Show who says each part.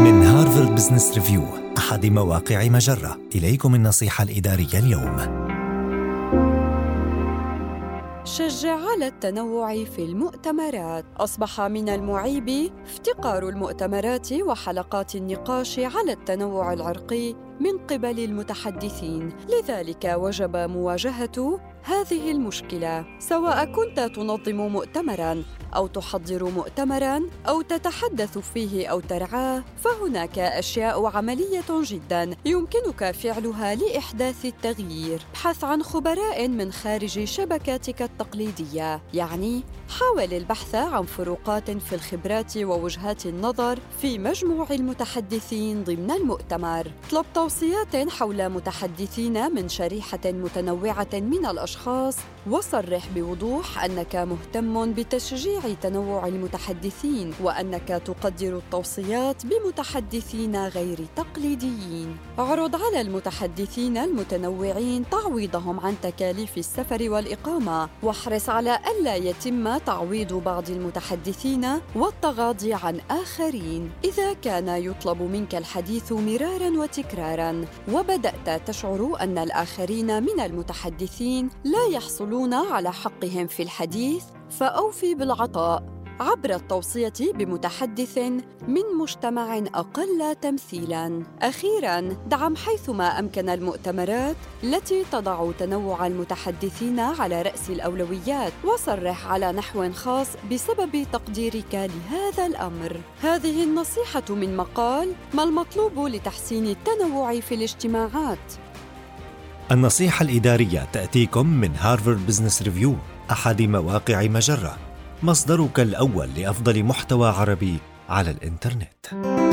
Speaker 1: من هارفارد بزنس ريفيو أحد مواقع مجرة. إليكم النصيحة الإدارية اليوم.
Speaker 2: شجع على التنوع في المؤتمرات. أصبح من المعيب افتقار المؤتمرات وحلقات النقاش على التنوع العرقي. من قبل المتحدثين. لذلك وجب مواجهة هذه المشكلة سواء كنت تنظم مؤتمرا أو تحضر مؤتمرا أو تتحدث فيه أو ترعاه فهناك أشياء عملية جدا يمكنك فعلها لإحداث التغيير. ابحث عن خبراء من خارج شبكاتك التقليدية يعني حاول البحث عن فروقات في الخبرات ووجهات النظر في مجموع المتحدثين ضمن المؤتمر. اطلب توصيات حول متحدثين من شريحة متنوعة من الأشخاص وصرح بوضوح أنك مهتم بتشجيع تنوع المتحدثين وأنك تقدر التوصيات بمتحدثين غير تقليديين. اعرض على المتحدثين المتنوعين تعويضهم عن تكاليف السفر والإقامة واحرص على ألا يتم تعويض بعض المتحدثين والتغاضي عن آخرين. إذا كان يطلب منك الحديث مرارا وتكرارا وبدأت تشعر أن الآخرين من المتحدثين لا يحصلون على حقهم في الحديث فأوفي بالعطاء. عبر التوصية بمتحدث من مجتمع أقل تمثيلا. أخيرا دعم حيثما أمكن المؤتمرات التي تضع تنوع المتحدثين على رأس الأولويات وصرح على نحو خاص بسبب تقديرك لهذا الأمر. هذه النصيحة من مقال ما المطلوب لتحسين التنوع في الاجتماعات.
Speaker 1: النصيحة الإدارية تأتيكم من هارفارد بزنس ريفيو أحد مواقع مجرة. مصدرك الأول لأفضل محتوى عربي على الإنترنت.